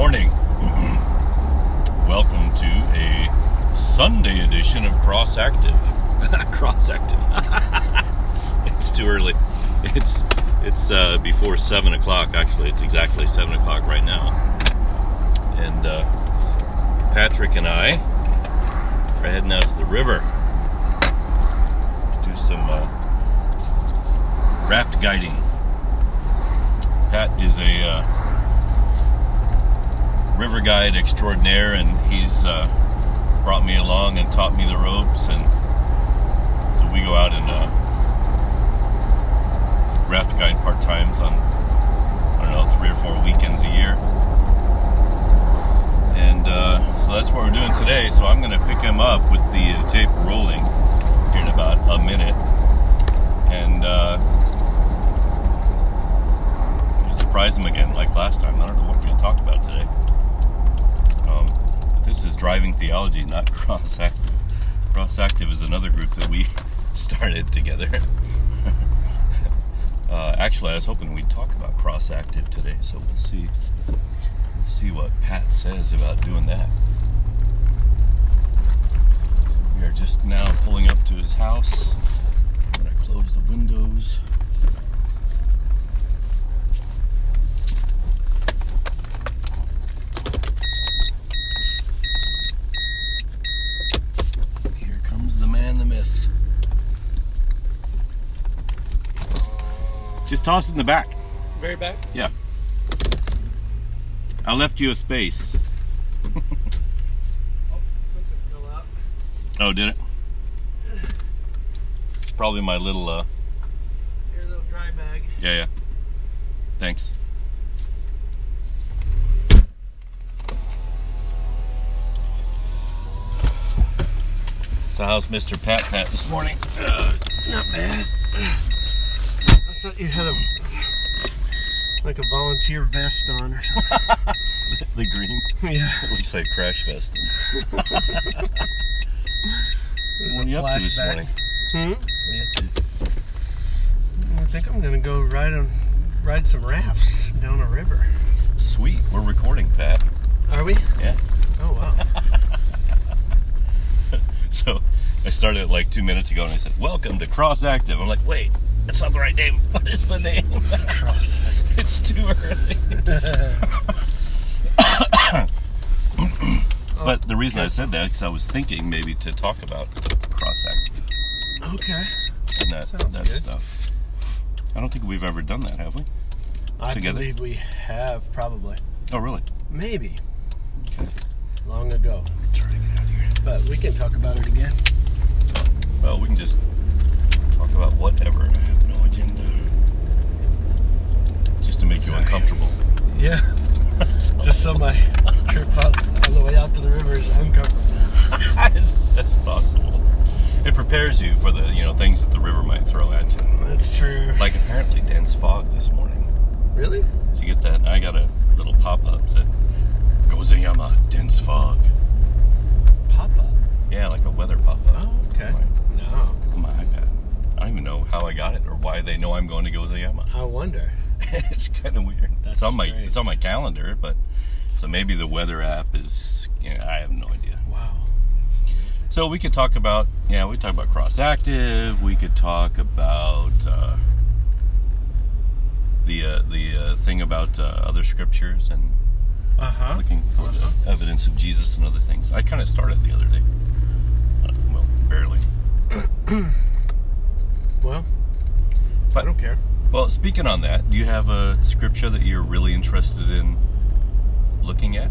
morning. Welcome to a Sunday edition of Cross Active. Cross Active. it's too early. It's it's uh, before seven o'clock. Actually, it's exactly seven o'clock right now. And uh, Patrick and I are heading out to the river to do some uh, raft guiding. Pat is a uh, river guide extraordinaire, and he's uh, brought me along and taught me the ropes. And so we go out and uh, raft guide part times on I don't know three or four weekends a year. And uh, so that's what we're doing today. So I'm going to pick him up with the tape rolling here in about a minute, and uh, surprise him again like last time. I don't know what we're going to talk about today. This is Driving Theology, not Cross Active. Cross Active is another group that we started together. uh, actually, I was hoping we'd talk about Cross Active today, so we'll see. See what Pat says about doing that. We are just now pulling up to his house. I'm gonna close the windows. Here comes the man, the myth. Just toss it in the back. Very back. Yeah. I left you a space. Oh, something fell out. Oh, did it? Probably my little, uh, a little dry bag. yeah, yeah. Thanks. So, how's Mr. Pat Pat this morning? Uh, not bad. I thought you had a like a volunteer vest on or something. the green. yeah. It looks like crash vesting. What are you up to this morning? Hmm? What are you up to? I think I'm gonna go ride on ride some rafts down a river. Sweet. We're recording, Pat. Are we? Yeah. Oh wow. So I started like two minutes ago and I said, Welcome to Cross Active. I'm like, wait, that's not the right name. What is the name? Cross. it's too early. but the reason I said that is I was thinking maybe to talk about Cross Active Okay. and that, Sounds that good. stuff. I don't think we've ever done that, have we? I Together? believe we have probably. Oh, really? Maybe. Okay. Long ago. Try to get out of here. But we can talk about it again. Well, we can just talk about whatever. I have no agenda. Uh, just to make you uncomfortable. Yeah. Just so my trip out on the way out to the river is uncomfortable. that's, that's possible. It prepares you for the you know things that the river might throw at you. That's true. Like apparently dense fog this morning. really? Did you get that? I got a little pop up said Gozayama dense fog. Pop up. Yeah, like a weather pop up. Oh, okay. No. On my iPad. I don't even know how I got it or why they know I'm going to Gozayama. I wonder. it's kind of weird. That's it's on my strange. it's on my calendar, but so maybe the weather app is. You know, I have no idea. Wow. So we could talk about yeah, we talk about cross active. We could talk about uh, the uh, the uh, thing about uh, other scriptures and Uh huh. looking for Uh-huh. evidence of Jesus and other things. I kind of started the other day. Uh, well, barely. Well, But I don't care. well, speaking on that, do you have a scripture that you're really interested in looking at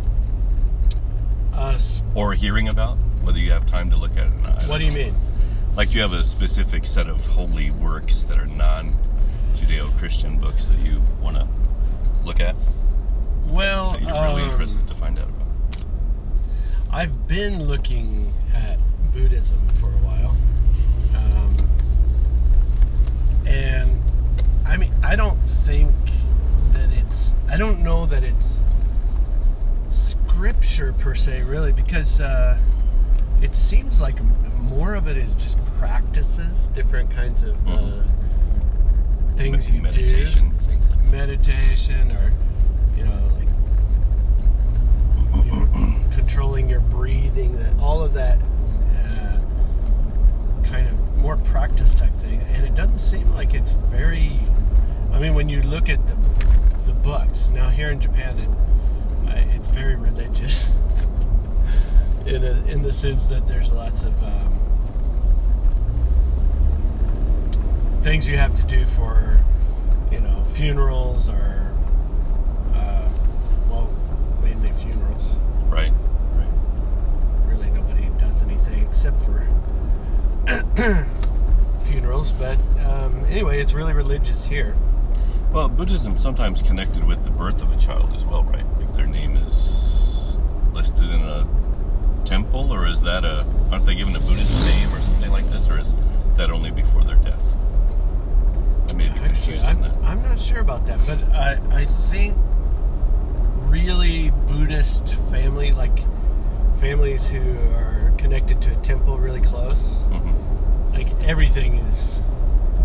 Uh, or hearing about? Whether you have time to look at it or not. What do you know. mean? Like do you have a specific set of holy works that are non Judeo Christian books that you want to look at? Well, That you're really um, interested to find out about? I've been looking at Buddhism for a while. And I mean, I don't think that it's, I don't know that it's scripture per se, really, because uh, it seems like more of it is just practices, different kinds of uh, things Med- you meditation, do, like meditation, or you know, like you know, controlling your breathing, that all of that more practice type thing, and it doesn't seem like it's very. I mean, when you look at the, the books now here in Japan, it, uh, it's very religious in a, in the sense that there's lots of um, things you have to do for you know funerals or uh, well mainly funerals. Right. Right. Really, nobody does anything except for funerals. But um, anyway, it's really religious here. Well, Buddhism sometimes connected with the birth of a child as well, right? If their name is listed in a temple, or is that a aren't they given a Buddhist name or something like this, or is that only before their death? I may be confused I'm, on that. I'm not sure about that, but I, I think really Buddhist family, like families who are connected to a temple really close, hmm like everything is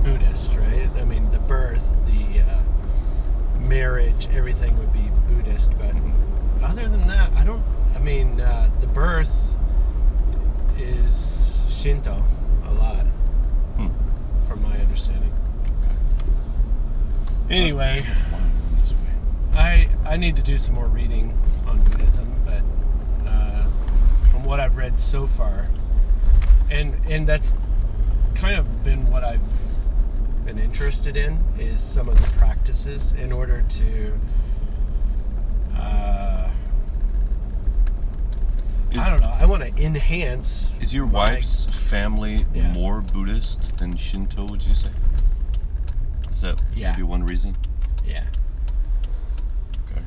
Buddhist, right? I mean, the birth, the uh, marriage, everything would be Buddhist, but other than that, I don't. I mean, uh, the birth is Shinto a lot, Hmm. from my understanding. Anyway. This. I I need to do some more reading on Buddhism, but from what I've read so far, and and that's kind of been what I've been interested in is some of the practices in order to. Uh, Is, I don't know. I want to enhance. Is your my- wife's family Yeah. more Buddhist than Shinto? Would you say? Is that Yeah. maybe one reason? Yeah, Okay.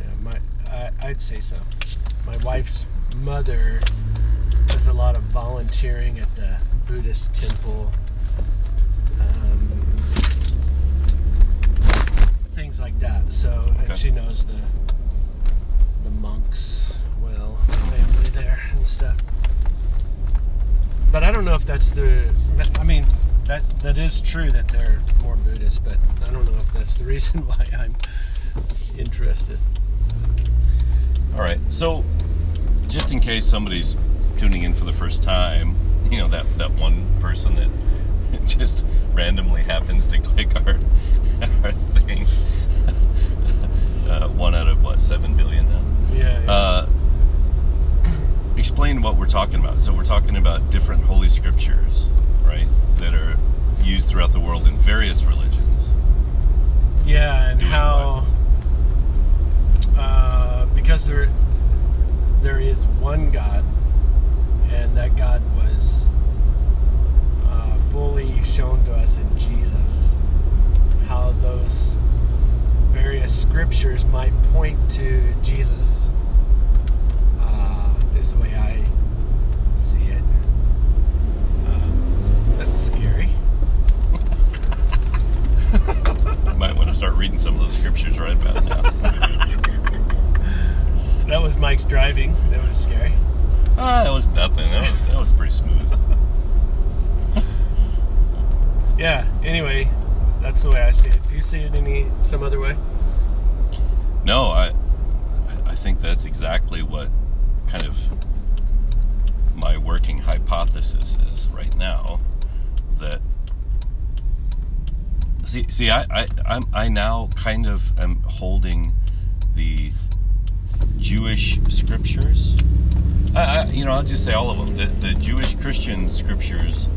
yeah. My I, I'd say so. My wife's mother does a lot of volunteering at the Buddhist temple. Um, things like that. So, Okay. and she knows the the monks well, the family there and stuff. But I don't know if that's the. I mean, that that is true that they're more Buddhist, but I don't know if that's the reason why I'm interested. All right. So, just in case somebody's tuning in for the first time, you know that that one person that just randomly happens to click our our thing. uh, one out of what seven billion now. Yeah. yeah. Uh, explain what we're talking about. So we're talking about different holy scriptures, right, that are used throughout the world in various religions. Yeah, and Doing how uh, because there there is one God, and that God was uh, fully shown to us in Jesus. How those various scriptures might point to Jesus. Uh, is the way I see it. Um, that's scary. You might want to start reading some of those scriptures right about now. That was Mike's driving. That was scary. ah, that was nothing. That was that was pretty smooth. Yeah. Anyway, that's the way I see it. Do you see it any some other way? No, I I think that's exactly what kind of my working hypothesis is right now. That see see I I I'm, I now kind of am holding the Jewish scriptures. I, I you know I'll just say all of them. The the Jewish Christian scriptures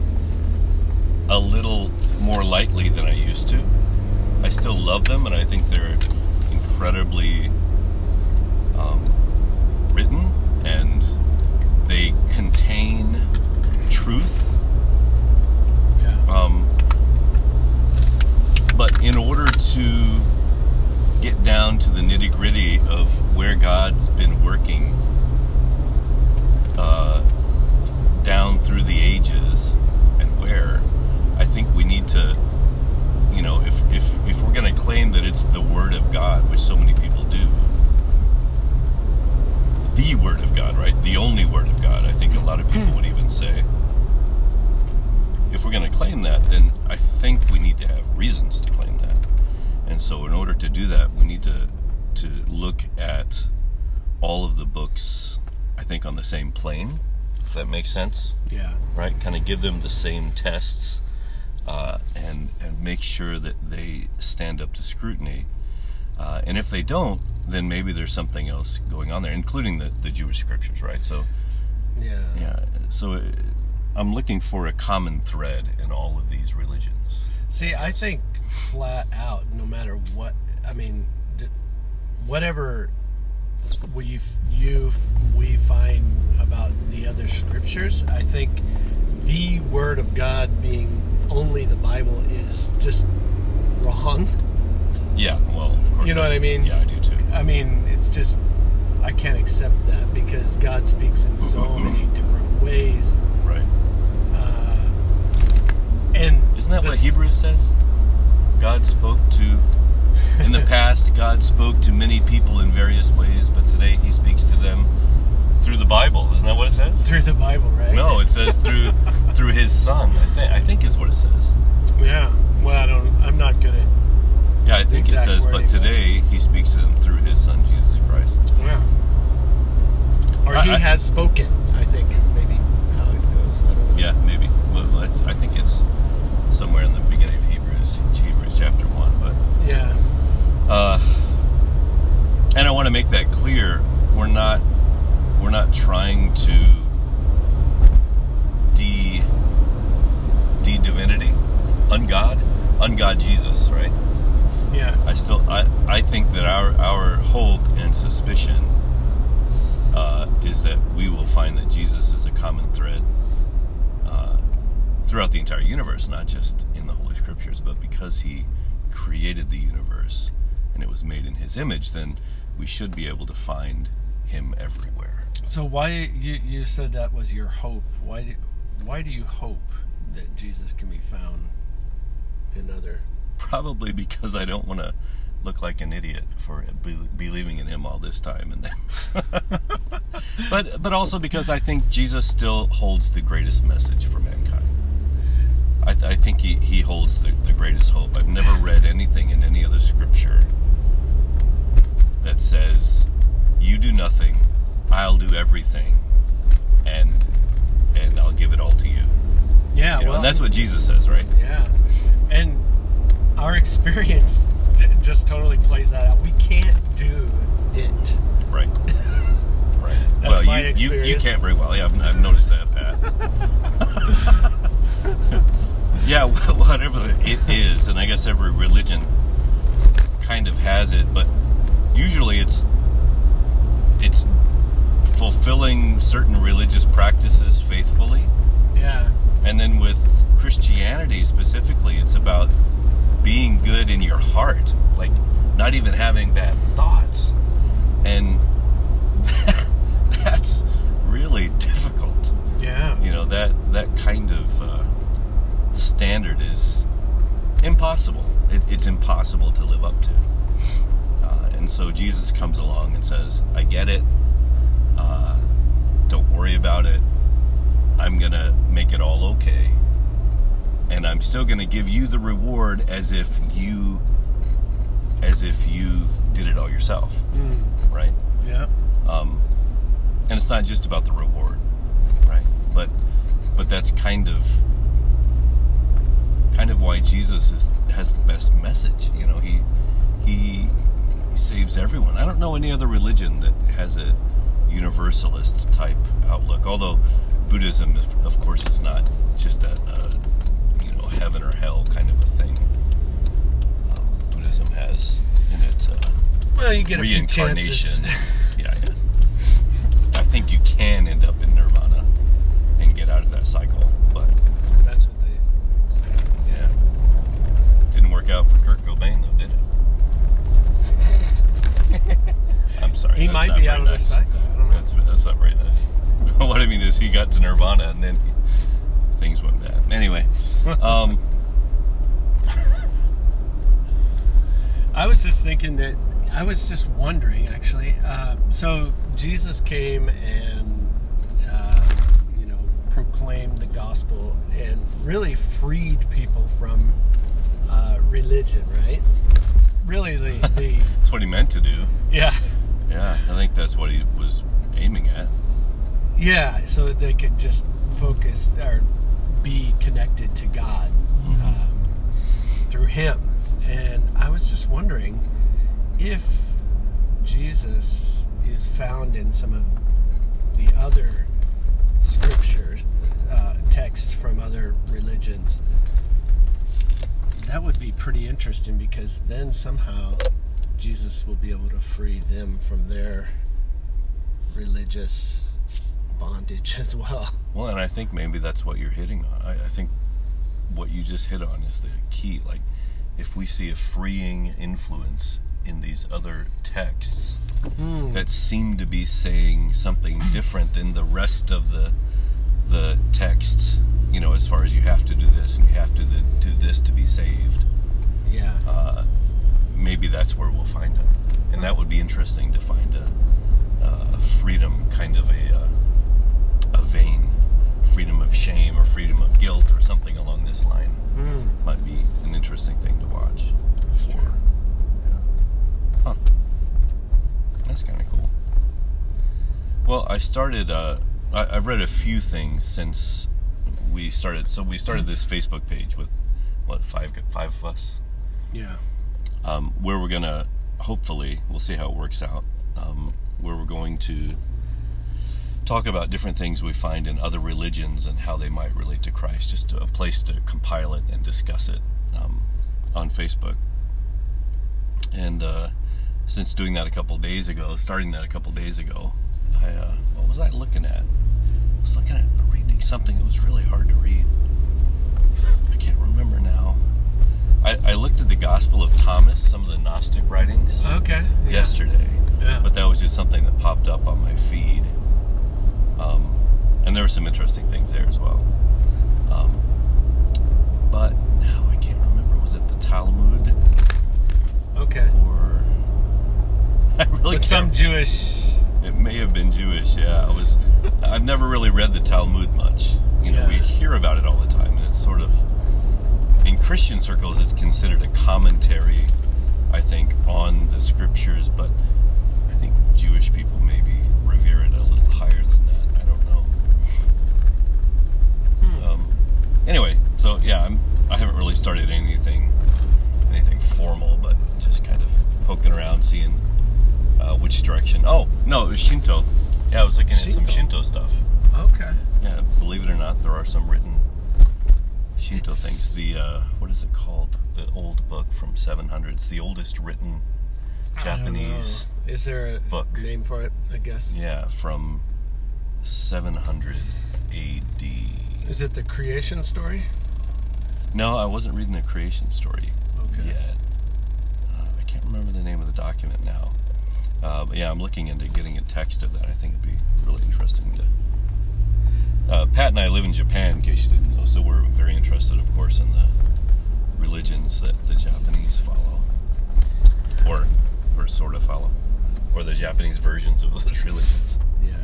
a little more lightly than I used to. I still love them, and I think they're incredibly um, written, and they contain truth. Yeah. Um, but in order to get down to the nitty gritty of where God's been working uh, down through the ages and where, I think we need to, you know, if, if, if we're going to claim that it's the Word of God, which so many people do, the Word of God, right? The only Word of God, I think a lot of people would even say. If we're going to claim that, then I think we need to have reasons to claim that. And so, in order to do that, we need to to look at all of the books, I think, on the same plane. If that makes sense, Yeah. right? Kind of give them the same tests uh, and and make sure that they stand up to scrutiny. Uh, and if they don't, then maybe there's something else going on there, including the, the Jewish scriptures, right? So, Yeah. yeah. So uh, I'm looking for a common thread in all of these religions. See, I think flat out, no matter what, I mean, whatever we you we find about the other scriptures, I think the word of God being only the Bible is just wrong. Yeah. Well, of course. You know what I mean? Yeah, I do too. I mean, it's just I can't accept that because God speaks in so many different ways. Right. Uh, and Isn't that what this- Hebrews says? God spoke to, in the past, God spoke to many people in various ways, but today He speaks to them through the Bible. Isn't that what it says? through the Bible, right? No, it says through through His Son. I think I think is what it says. Yeah. Well, I don't. I'm not good at. Yeah, I think it says, but wording, but- today He speaks to them through His Son Jesus Christ. Yeah. Or I- he I- has spoken. I think is maybe how it goes. I don't know. Yeah, maybe. Well, I think it's somewhere in the beginning of Hebrews, Hebrews chapter one, but. Yeah. Uh, and I want to make that clear. We're not we're not trying to de de divinity, ungod, ungod Jesus, right? Yeah. I still I, I think that our our hope and suspicion uh, is that we will find that Jesus is a common thread throughout the entire universe, not just in the Holy Scriptures, but because He created the universe and it was made in His image, then we should be able to find Him everywhere. So why you you said that was your hope? Why do why do you hope that Jesus can be found in other? Probably because I don't want to look like an idiot for be- believing in him all this time and then but but also because I think Jesus still holds the greatest message for mankind I, th- I think he, he holds the, the greatest hope I've never read anything in any other scripture that says you do nothing I'll do everything and and I'll give it all to you, Yeah. You know, well, and that's what Jesus says right Yeah. And our experience just totally plays that out. We can't do it. Right. Right. Well, you, you you can't very well. Yeah, I've, I've noticed that, Pat. yeah, whatever it is, and I guess every religion kind of has it, but usually it's it's fulfilling certain religious practices faithfully, Yeah. and then with Christianity specifically, it's about being good in your heart, like not even having bad thoughts, and that's really difficult. Yeah. You know that that kind of uh, standard is impossible. It, it's impossible to live up to. Uh, and so Jesus comes along and says, "I get it. Uh, don't worry about it. I'm gonna make it all okay, and I'm still gonna give you the reward as if you, as if you did it all yourself, Mm. right?" Yeah. um, and it's not just about the reward, right? But but that's kind of kind of why Jesus is has the best message. You know, he he saves everyone. I don't know any other religion that has a universalist type outlook. Although Buddhism, is, of course, is not just a, a you know heaven or hell kind of a thing. Um, Buddhism has in it. Uh, Well, you get a few reincarnation. yeah, yeah. I think you can end up in nirvana and get out of that cycle, but That's what they say. yeah, didn't work out for Kurt Cobain though, did it? I'm sorry. He might be out of the nice. cycle. I don't know. That's that's not very nice. what I mean is he got to nirvana and then things went bad. Anyway, um, I was just thinking that I was just wondering actually. Uh, so Jesus came and uh, you know proclaimed the gospel and really freed people from uh, religion, right? Really, the, the that's what he meant to do. yeah Yeah, I think that's what he was aiming at. yeah, so that they could just focus or be connected to God. um, through him. And I was just wondering if Jesus is found in some of the other scriptures, uh, texts from other religions. That would be pretty interesting because then somehow Jesus will be able to free them from their religious bondage as well. Well, and I think maybe that's what you're hitting on. I, I think what you just hit on is the key. Like, if we see a freeing influence in these other texts Hmm. that seem to be saying something different than the rest of the the text, you know, as far as you have to do this and you have to do this to be saved, Yeah. uh, maybe that's where we'll find it. And that would be interesting to find a, a freedom kind of a, uh, a vein, freedom of shame or freedom of guilt or something along this line. Hmm. Might be an interesting thing to watch. That's for. true. Yeah. Huh. That's kind of cool. Well, I started. Uh, I, I've read a few things since we started. So we started this Facebook page with what five five of us, Yeah. um, where we're gonna hopefully we'll see how it works out. Um, where we're going to talk about different things we find in other religions and how they might relate to Christ. Just a place to compile it and discuss it um, on Facebook. And uh, since doing that a couple days ago, starting that a couple days ago, I uh, what was I looking at? I was looking at reading something that was really hard to read. I can't remember now. I, I looked at the Gospel of Thomas, some of the Gnostic writings, Okay. Yeah. yesterday, Yeah. but that was just something that popped up on my feed. Um, and there were some interesting things there as well. Um, but now I can't remember. Was it the Talmud Okay. or? I really But some. Jewish. It may have been Jewish. Yeah, I was. I've never really read the Talmud much. You know, Yeah. we hear about it all the time, and it's sort of in Christian circles, it's considered a commentary. I think on the scriptures, but I think Jewish people maybe revere it a little higher than that. I don't know. Hmm. Um, anyway, so yeah, I'm, I haven't really started anything, anything formal, but just kind of poking around, seeing uh, which direction. Oh no, it was Shinto. Yeah, I was looking at some Shinto. Shinto stuff. Okay. Yeah, believe it or not, there are some written Shinto It's- things. The uh, what is it called? The old book from 700s, the oldest written Japanese. Is there a book. name for it? I guess. Yeah, from 700 A.D. Is it the creation story? No, I wasn't reading the creation story Okay. yet. Uh, I can't remember the name of the document now. Uh, yeah, I'm looking into getting a text of that. I think it'd be really interesting to. Uh, Pat and I live in Japan, in case you didn't know, so we're very interested, of course, in the religions that the Japanese follow, or or sort of follow, or the Japanese versions of those religions. Yeah.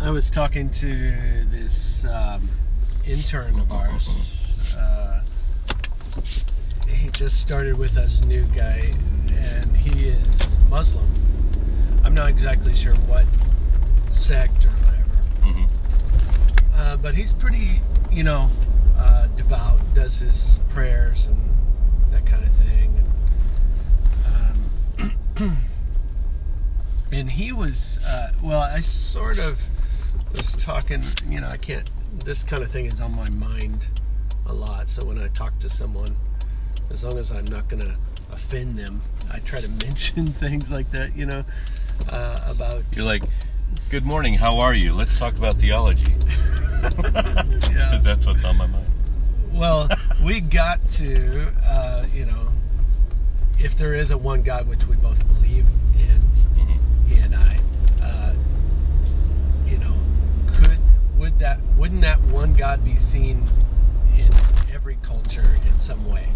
I was talking to this um, intern of ours. Uh, he just started with us, new guy, and he Muslim. I'm not exactly sure what sect or whatever, hmm uh, but he's pretty, you know, uh, devout. Does his prayers and that kind of thing. And, um, and he was uh, well i sort of was talking you know i can't this kind of thing is on my mind a lot so when i talk to someone as long as i'm not going to offend them i try to mention things like that you know uh, about You're like, "Good morning, how are you? Let's talk about theology." yeah. Because that's what's on my mind. well we got to uh, you know if there is a one god which we both believe in hmm he and I, uh, you know, could would that wouldn't that one God be seen in every culture in some way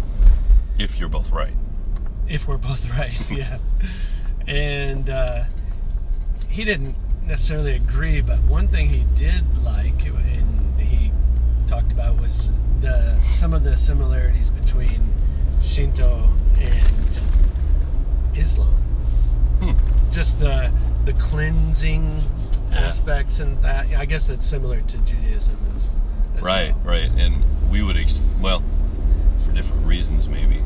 If you're both right. If we're both right? yeah, and uh, he didn't necessarily agree, but one thing he did like, and he talked about was the some of the similarities between Shinto and Islam. Hmm. just the the cleansing Yeah. aspects and that I guess that's similar to Judaism and s- as Right, well. right. And we would, ex- well, for different reasons, maybe.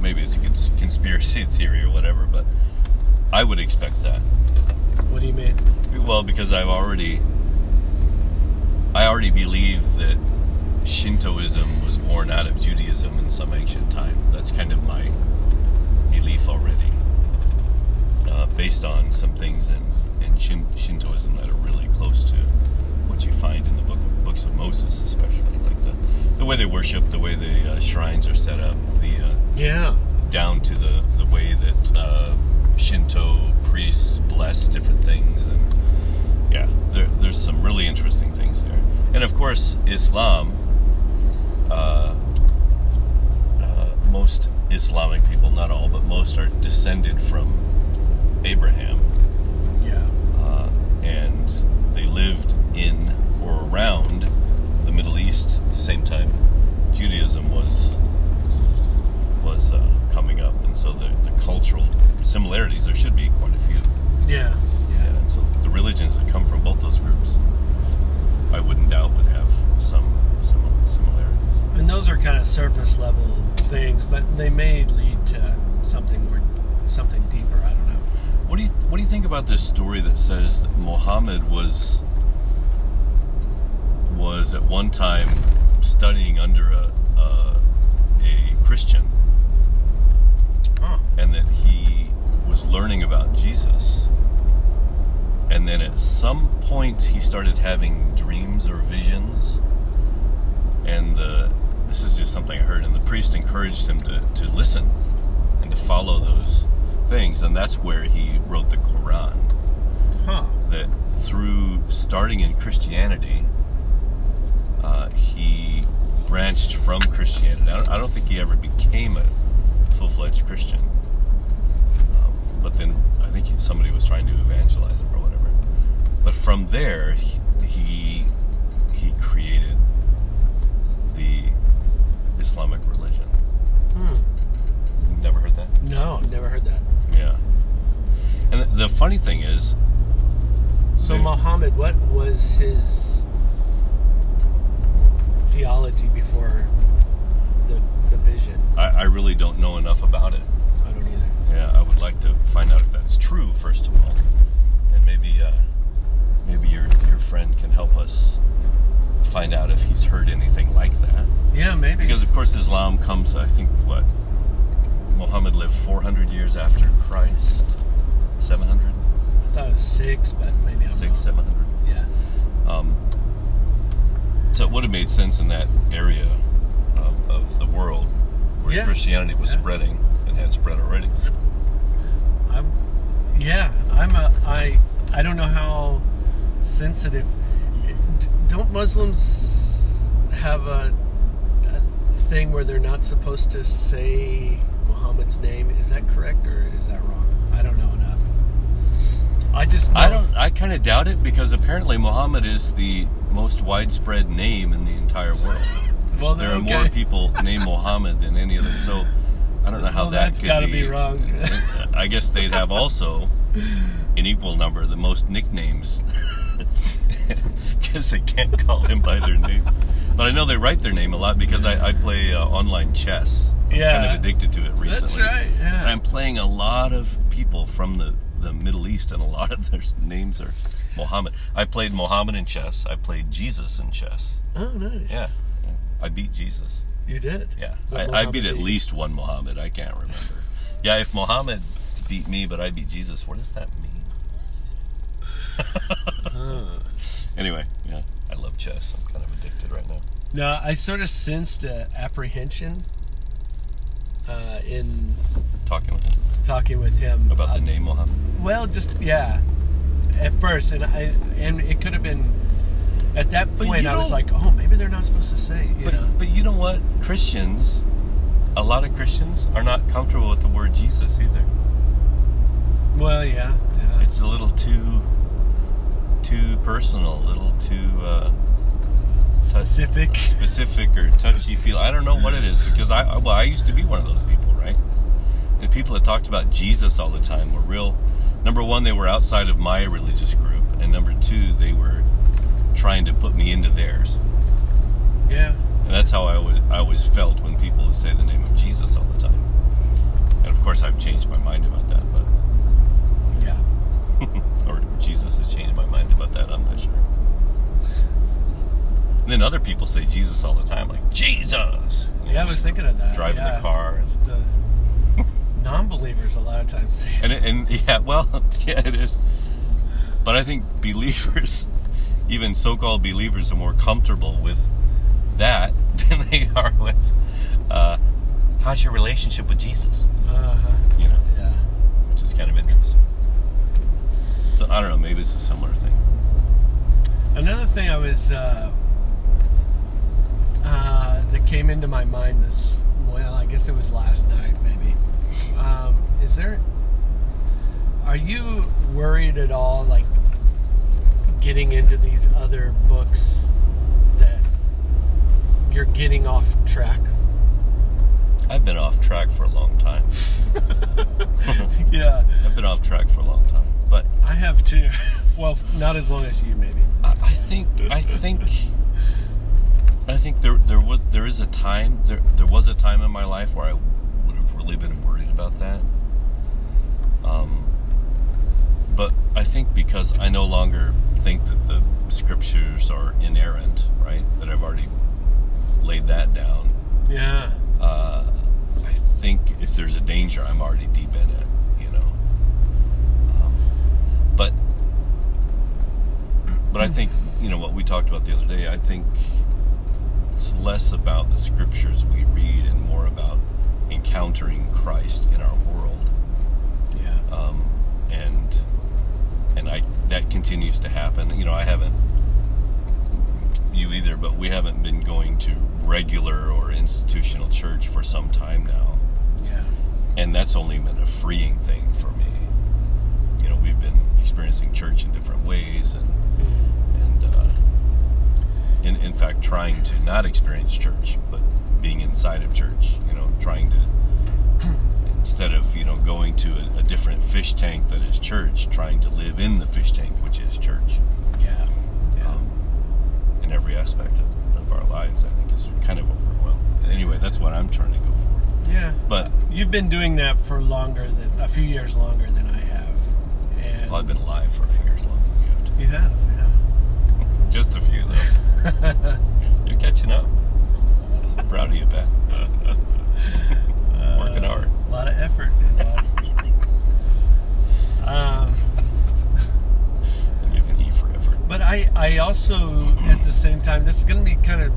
Maybe it's a cons- conspiracy theory or whatever, but I would expect that. What do you mean? Well, because I've already, I already believe that Shintoism was born out of Judaism in some ancient time. That's kind of my belief already, uh, based on some things in, in Shin, Shintoism that are really close to what you find in the book of, books of Moses, especially like the the way they worship, the way the uh, shrines are set up, the uh, Yeah. down to the, the way that uh, Shinto priests bless different things. And yeah, there, there's some really interesting things there. And of course, Islam, uh, uh, most Islamic people, not all, but most, are descended from Abraham. Yeah. Uh, and they lived in or around the Middle East at the same time Judaism was was uh, coming up, and so the, the cultural similarities there should be quite a few. Yeah. Yeah, and so the religions that come from both those groups, I wouldn't doubt would have some some similarities. And those are kind of surface level things, but they may lead to something more, something deeper. I don't know. What do you What do you think about this story that says that Muhammad was was at one time studying under a a, a Christian, and that he was learning about Jesus, and then at some point he started having dreams or visions, and the this is just something I heard, and the priest encouraged him to to listen and to follow those things, and that's where he wrote the Quran. Huh. That through starting in Christianity, uh, he branched from Christianity. I don't, I don't think he ever became a full fledged Christian, but then I think somebody was trying to evangelize him or whatever. But from there, he he, he created the Islamic religion. Hmm. Never heard that? No, never heard that. Yeah. And the funny thing is, So the- Muhammad, what was his theology before the the vision? I, I really don't know enough about it. Yeah, I would like to find out if that's true first of all, and maybe uh, maybe your your friend can help us find out if he's heard anything like that. Yeah, maybe. Because of course Islam comes, I think, what Muhammad lived 400 years after Christ, 700, I thought it was six, but maybe I'm six, 700. Yeah. Um, so it would have made sense in that area of, of the world where Yeah. Christianity was Yeah. spreading and had spread already. I'm, yeah, I'm a, I, I don't know how sensitive. Don't Muslims have a, a thing where they're not supposed to say Muhammad's name? Is that correct or is that wrong? I don't know enough. I just know, I don't. I kind of doubt it because apparently Muhammad is the most widespread name in the entire world. Well, There are okay. more people named Muhammad than any other. So I don't know how Well, that that's could gotta be. be wrong. I guess they'd have also an equal number, the most nicknames, because they can't call him by their name. But I know they write their name a lot because I, I play uh, online chess. I'm Yeah. kind of addicted to it recently. That's right. Yeah. And I'm playing a lot of people from the, the Middle East, and a lot of their names are Mohammed. I played Mohammed in chess. I played Jesus in chess. oh, nice. Yeah. yeah. I beat Jesus. You did. Yeah. I, I beat at least one Muhammad. I can't remember. Yeah, if Muhammad beat me, but I beat Jesus, what does that mean? Anyway, yeah, I love chess. I'm kind of addicted right now. No, I sort of sensed uh, apprehension uh, in Talking with him talking with him about the name Muhammad. Well, just yeah, at first, and I and it could have been at that point I was like, oh, maybe they're not supposed to say, you But know. but you know what? Christians, a lot of Christians are not comfortable with the word Jesus either. Well, yeah, yeah. It's a little too too personal, a little too uh, specific. specific or touchy feel. I don't know what it is because I I- well I used to be one of those people, right? And people that talked about Jesus all the time were real. Number one, they were outside of my religious group, and number two, they were trying to put me into theirs. Yeah. And that's how I always, I always felt when people would say the name of Jesus all the time. And of course, I've changed my mind about that, but Yeah. or Jesus has changed my mind about that. I'm not sure. And then other people say Jesus all the time, like Jesus. You Yeah, I was thinking of that. driving yeah. the car. It's the non-believers a lot of times say. And and yeah, well, yeah, it is. But I think believers, even so-called believers, are more comfortable with that than they are with uh, how's your relationship with Jesus. Uh-huh. You know, Yeah. which is kind of interesting. So I don't know. Maybe it's a similar thing. Another thing I was uh, uh, that came into my mind this well, I guess it was last night maybe. Um, is there? Are you worried at all, like getting into these other books that you're getting off track? I've been off track for a long time. yeah, I've been off track for a long time, but I have too. well, not as long as you, maybe. I, I think I think I think there there was there is a time there there was a time in my life where I would have really been worried about that. Um, but I think because I no longer think that the scriptures are inerrant, right? That I've already laid that down. Yeah. Uh, I think if there's a danger, I'm already deep in it, you know. Um, but but I think you know what we talked about the other day. I think it's less about the scriptures we read and more about encountering Christ in our world, Yeah. um, and and I that continues to happen. You know, I haven't you either, but we haven't been going to regular or institutional church for some time now Yeah. and that's only been a freeing thing for me. You know, we've been experiencing church in different ways, and and uh, in in fact, trying to not experience church, but being inside of church. You know, trying to instead of you know going to a, a different fish tank that is church, trying to live in the fish tank, which is church, Yeah. Yeah. um, in every aspect of, of our lives. I think is kind of what we're well. Anyway, that's what I'm trying to go for. Yeah, But- you've been doing that for longer than a few years longer than I have, and Well, I've been alive for a few years longer than you have. too. you have, yeah. Just a few, though. You're catching up. Proud of you, Pat. Working hard. A lot of effort um, I'm giving E for effort. but I, I also, at the same time, this is going to be kind of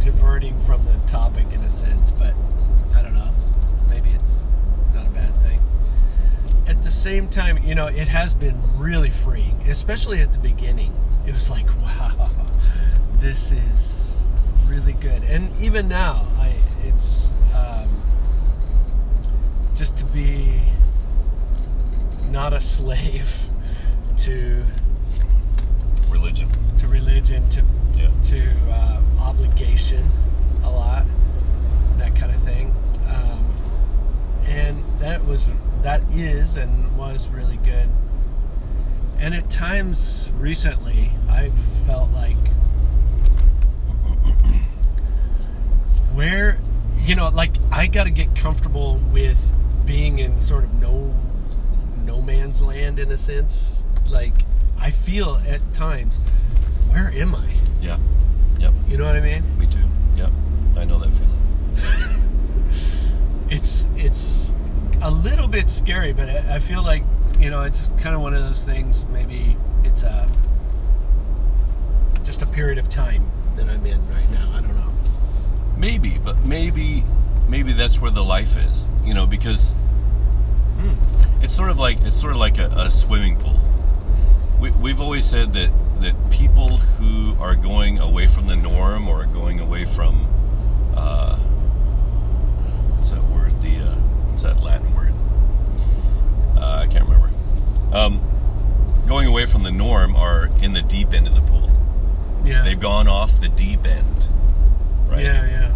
diverting from the topic in a sense, but I don't know. Maybe it's not a bad thing. At the same time, you know, it has been really freeing, especially at the beginning. It was like, wow, this is really good. And even now, I it's just to be not a slave to Religion. to religion, to Yeah. to uh, obligation a lot, that kind of thing. Um, and that was that is and was really good. And at times recently, I've felt like where you know, like I got to get comfortable with being in sort of no no man's land in a sense. Like I feel at times, where am I? Yeah. Yep. You know what I mean? Me too. Yep. I know that feeling. It's it's a little bit scary, but I, I feel like you know it's kind of one of those things. Maybe it's a just a period of time that I'm in right now. I don't know. Maybe, but maybe, maybe that's where the life is. You know, because it's sort of like it's sort of like a, a swimming pool. We, we've always said that that people who are going away from the norm or going away from uh, what's that word? The uh, what's that Latin word? Uh, I can't remember. Um, going away from the norm are in the deep end of the pool. Yeah. They've gone off the deep end, right? Yeah, yeah.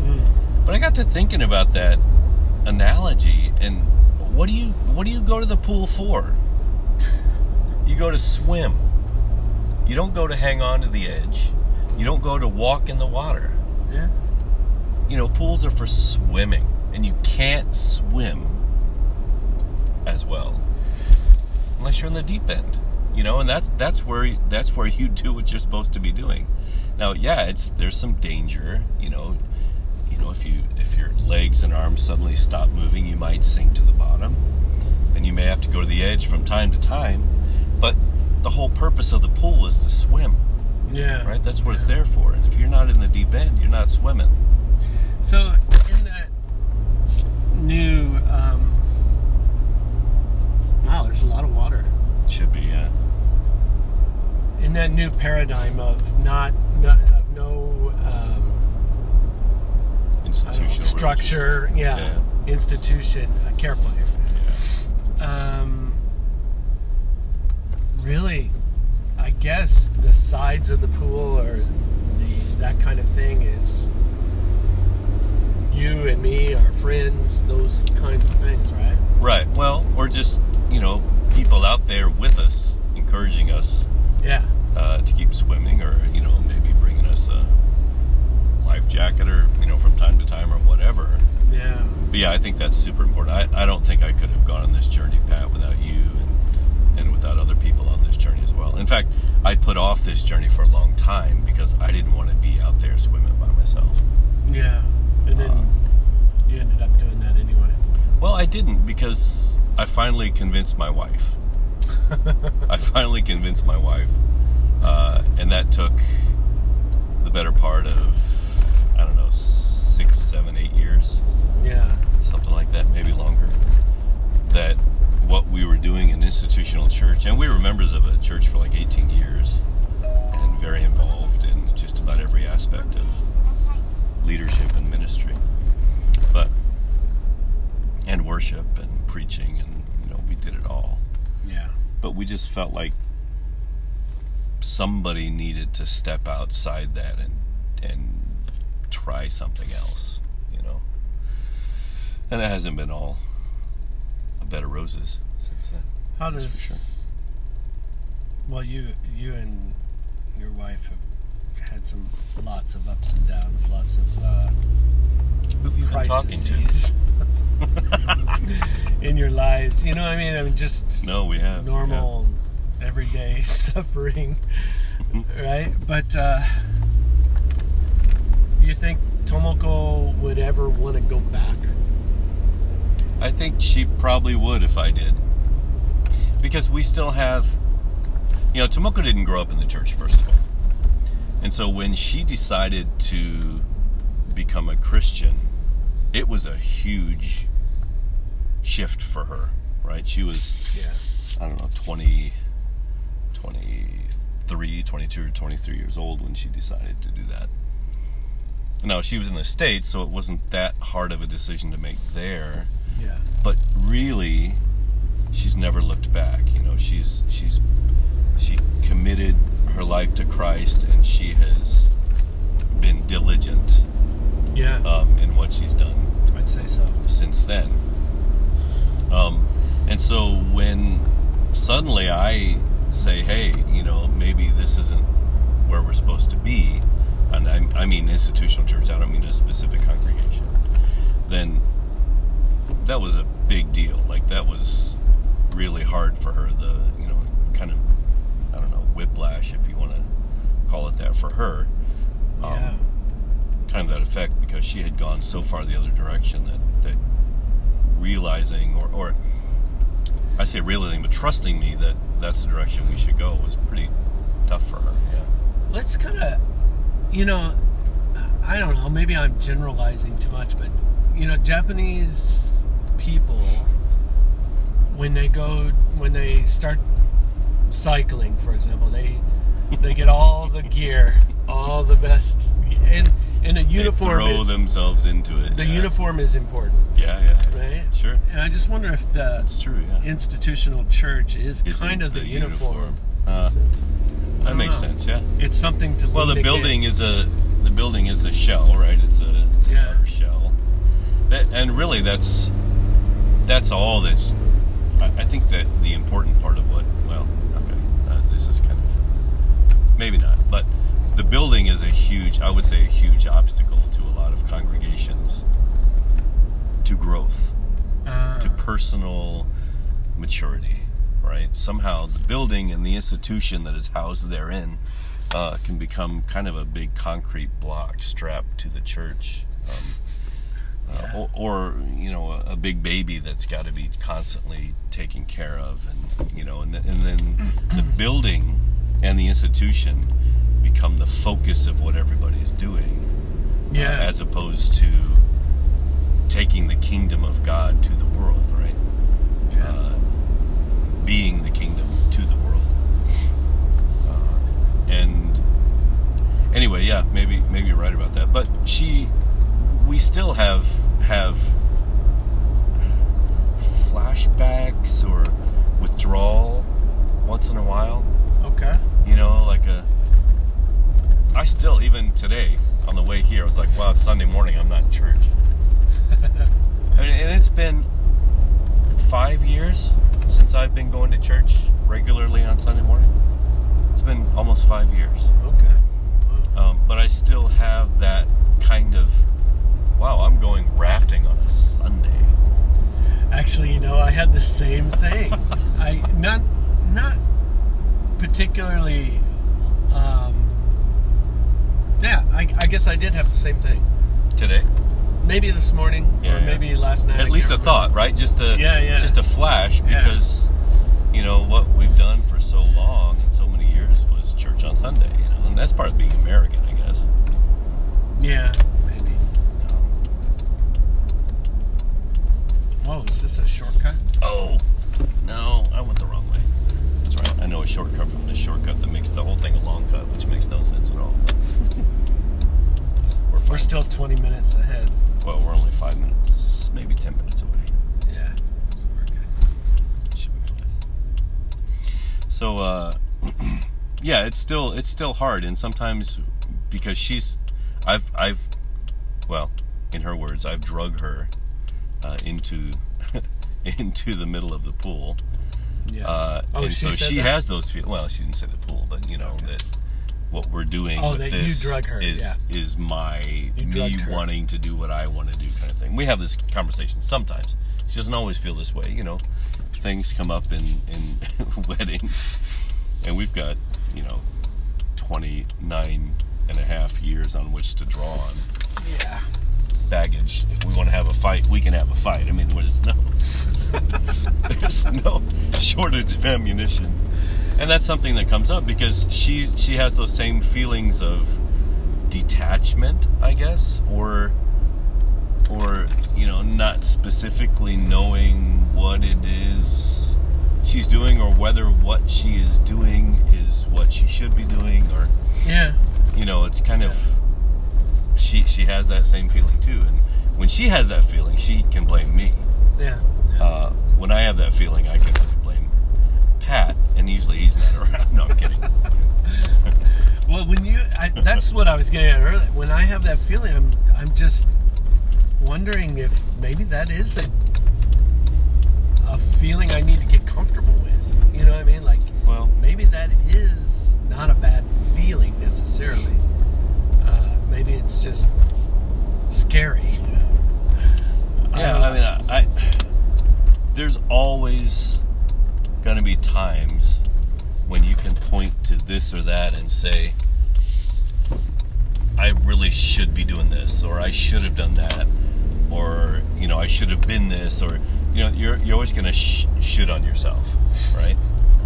Mm. But I got to thinking about that analogy, and what do you what do you go to the pool for? You go to swim. You don't go to hang on to the edge. You don't go to walk in the water. Yeah. You know, pools are for swimming, and you can't swim as well unless you're in the deep end. You know, and that's that's where that's where you do what you're supposed to be doing. Now, yeah, it's there's some danger. You know, you know if you if your legs and arms suddenly stop moving, you might sink to the bottom, and you may have to go to the edge from time to time. But the whole purpose of the pool is to swim, Yeah. right? That's what it's there for. And if you're not in the deep end, you're not swimming. So in that new um, wow, there's a lot of water. Should be, yeah. In that new paradigm of not, not of no um, I don't know, structure, yeah, Yeah. institution. Uh, careful here. Yeah. Um, really, I guess the sides of the pool or the that kind of thing is you and me, our friends, those kinds of things, right? Right. Well, or just you know people out there with us, encouraging us Yeah. uh, to keep swimming, or you know maybe bringing us a life jacket, or you know from time to time, or whatever. Yeah. But yeah, I think that's super important. I, I don't think I could have gone on this journey, Pat, without you and and without other people on this journey as well. In fact, I put off this journey for a long time because I didn't want to be out there swimming by myself. Yeah. And then Uh, you ended up doing that anyway. Well, I didn't because I finally convinced my wife. I finally convinced my wife, uh, and that took the better part of I don't know six, seven, eight years, Yeah. something like that, maybe longer. That what we were doing in institutional church, and we were members of a church for like 18 years, and very involved in just about every aspect of leadership and ministry, but and worship and preaching, and you know we did it all Yeah. but we just felt like somebody needed to step outside that and and try something else, you know. And it hasn't been all a bed of roses since then. How does sure. well you you and your wife have had some lots of ups and downs, lots of uh, Who have you been talking to? in your lives. You know what I mean? I mean just No, we have normal everyday suffering, right? But uh, you think Tomoko would ever want to go back? I think she probably would if I did, because we still have, you know, Tomoko didn't grow up in the church first of all, and so when she decided to become a Christian, it was a huge shift for her, right? She was, Yeah. I don't know, 20, 23, 22 or 23 years old when she decided to do that. Now, she was in the States, so it wasn't that hard of a decision to make there, Yeah. but really, she's never looked back. You know, she's, she's, she committed her life to Christ and she has been diligent Yeah. um, in what she's done I'd say so. since then. Um, and so when suddenly I say, hey, you know, maybe this isn't where we're supposed to be, and I, I mean institutional church, I don't mean a specific congregation, then that was a big deal. Like, that was really hard for her. The, you know, kind of, I don't know, whiplash, if you want to call it that, for her. Um, yeah. kind of that effect because she had gone so far the other direction that, that realizing or, or I say realizing but trusting me that that's the direction we should go was pretty tough for her. Yeah. Let's kind of, you know, I don't know, maybe I'm generalizing too much, but, you know, Japanese people, when they go, when they start cycling, for example, they they get all the gear, all the best, and and a uniform they throw is, themselves into it. the yeah. uniform is important, Yeah, yeah. right? Sure. And I just wonder if the That's true, yeah. institutional church is Isn't kind of the, the uniform. uniform. Uh, That makes know. sense, yeah. It's something to Well, the building against. is a the building is a shell, right? It's a, it's Yeah. shell. That, and really, that's that's all. That's I, I think that the important part of what well, okay, uh, this is kind of maybe not, but the building is a huge, I would say, a huge obstacle to a lot of congregations to growth, Uh, to personal maturity, right? Somehow the building and the institution that is housed therein uh, can become kind of a big concrete block strapped to the church. Um, uh, or, or you know a, a big baby that's got to be constantly taken care of and you know and, th- and then the building and the institution become the focus of what everybody's doing uh, as opposed to taking the kingdom of God to the world, right? yeah. Uh, being the kingdom to the world. Uh, and anyway, yeah, maybe maybe you're right about that. But she, we still have have flashbacks or withdrawal once in a while. okay. You know, like a. I still, even today, on the way here, I was like, wow, it's Sunday morning, I'm not in church. and, and it's been five years since I've been going to church regularly on Sunday morning. It's been almost five years. Okay. Um, but I still have that kind of, wow, I'm going rafting on a Sunday. Actually, you know, I had the same thing. I not not particularly. Um, yeah, I, I guess I did have the same thing. Today, Maybe this morning, Yeah, or yeah. maybe last night. I at least a thought, right? Just a Yeah, yeah. just a flash, because you know what we've done for so long and so many years was church on Sunday, you know, and that's part of being American, I guess. Yeah, maybe. Whoa, is this a shortcut? Oh, no, I went the wrong way. That's right. I know a shortcut from this shortcut that makes the whole thing a long cut, which makes no sense at all. We're, We're still 20 minutes ahead. Well, we're only five minutes, maybe ten minutes away. Yeah, so we're good. Should be fine. So, uh, yeah, it's still it's still hard, and sometimes because she's, I've I've, well, in her words, I've drug her uh, into into the middle of the pool. Yeah. Uh, Oh, and so she that? has those feelings. Well, she didn't say the pool, but you know Okay. that what we're doing Oh, with that you this drug her, is yeah. is my You me her. wanting to do what I want to do, kind of thing. We have this conversation sometimes. She doesn't always feel this way, you know. Things come up in in weddings, and we've got you know 29 and a half years on which to draw on yeah. Baggage. If we want to have a fight, we can have a fight. I mean, there's no there's no shortage of ammunition, and that's something that comes up because she she has those same feelings of detachment, I guess, or or you know, not specifically knowing what it is she's doing or whether what she is doing is what she should be doing or Yeah. you know, it's kind of she she has that same feeling too, and when she has that feeling, she can blame me. Yeah. Uh, when I have that feeling, I can only blame Pat, and usually he's not around. No, I'm kidding. Well, when you, I, that's what I was getting at earlier. When I have that feeling, I'm, I'm just wondering if maybe that is a, a feeling I need to get comfortable with. You know what I mean? Like, Well, maybe that is not a bad feeling necessarily. Just scary. yeah, don't I mean, I, I there's always gonna be times when you can point to this or that and say, I really should be doing this, or I should have done that, or you know, I should have been this, or you know, you're you're always gonna sh- should on yourself, right?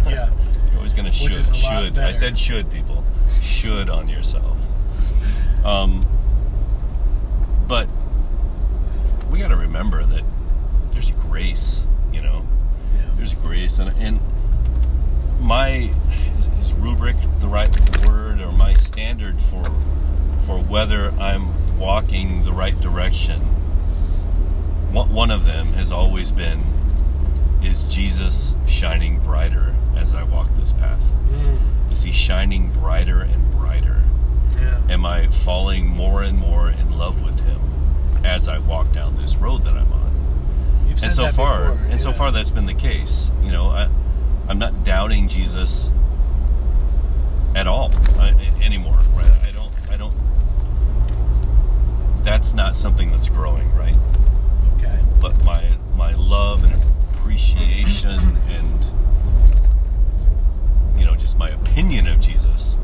yeah. You're always gonna should is a lot should. I said should, people should on yourself. Um, but we got to remember that there's grace, you know. Yeah. There's grace, and and my is, is rubric the right word, or my standard for for whether I'm walking the right direction. One one of them has always been: Is Jesus shining brighter as I walk this path? Mm, Is he shining brighter and brighter? Yeah. Am I falling more and more in love with him as I walk down this road that I'm on? You've and so far, before, and so far, that's been the case. You know, I, I'm not doubting Jesus at all uh, anymore. Right? I don't. I don't. That's not something that's growing, right? Okay. But my my love and appreciation and you know just my opinion of Jesus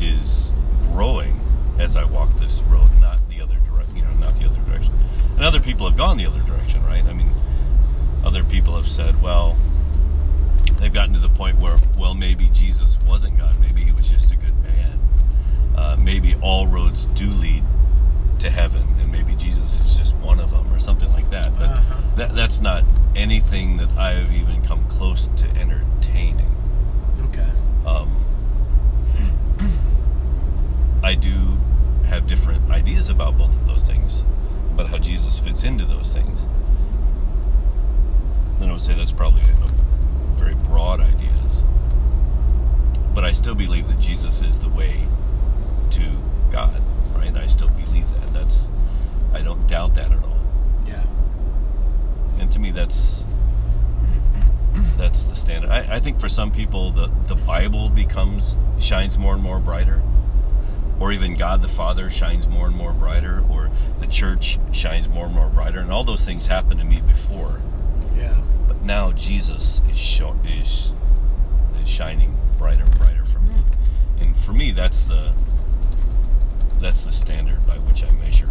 is growing as I walk this road, not the other direction. You know, not the other direction. And other people have gone the other direction, right? I mean, other people have said, well, they've gotten to the point where, well, maybe Jesus wasn't God. Maybe he was just a good man. Uh, maybe all roads do lead to heaven, and maybe Jesus is just one of them, or something like that. But Uh-huh. that, that's not anything that I have even come close to entertaining. Okay. Um, I do have different ideas about both of those things, about how Jesus fits into those things. And I would say that's probably a very broad ideas. But I still believe that Jesus is the way to God, right? I still believe that. That's I don't doubt that at all. Yeah. And to me, that's that's the standard. I, I think for some people, the the Bible becomes shines more and more brighter, or even God the Father shines more and more brighter, or the church shines more and more brighter, and all those things happened to me before. Yeah. But now Jesus is show, is is shining brighter and brighter for me, and for me, that's the that's the standard by which I measure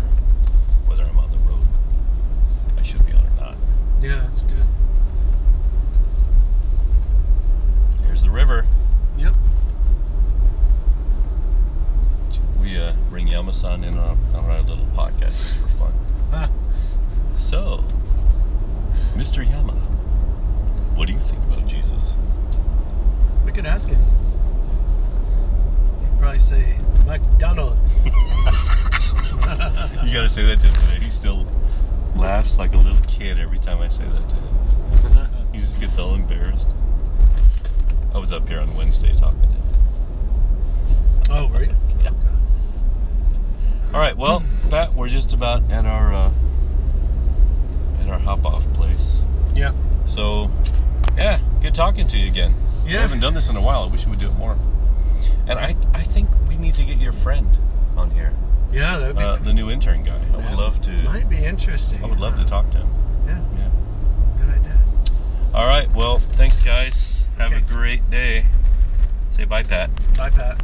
whether I'm on the road I should be on or not. Yeah, that's good. Here's the river. Yep. We uh, bring Yama-san in on, on our little podcast just for fun. So, Mr. Yama, what do you think about Jesus? we could ask him. He'd probably say McDonald's. You gotta say that to him today. He still laughs like a little kid every time I say that to him. He just gets all embarrassed. I was up here on Wednesday talking to him. oh, right. All right, well, Pat, we're just about at our uh, at our hop off place. Yeah. So, yeah, good talking to you again. We Yeah. haven't done this in a while. I wish we would do it more. And I, I think we need to get your friend on here, Yeah, that'd be. uh, the new intern guy. I would love to. Might be interesting. I would love to talk to him. Yeah. Yeah. Good idea. All right. Well, thanks, guys. Have a great day. Say bye, Pat. Bye, Pat.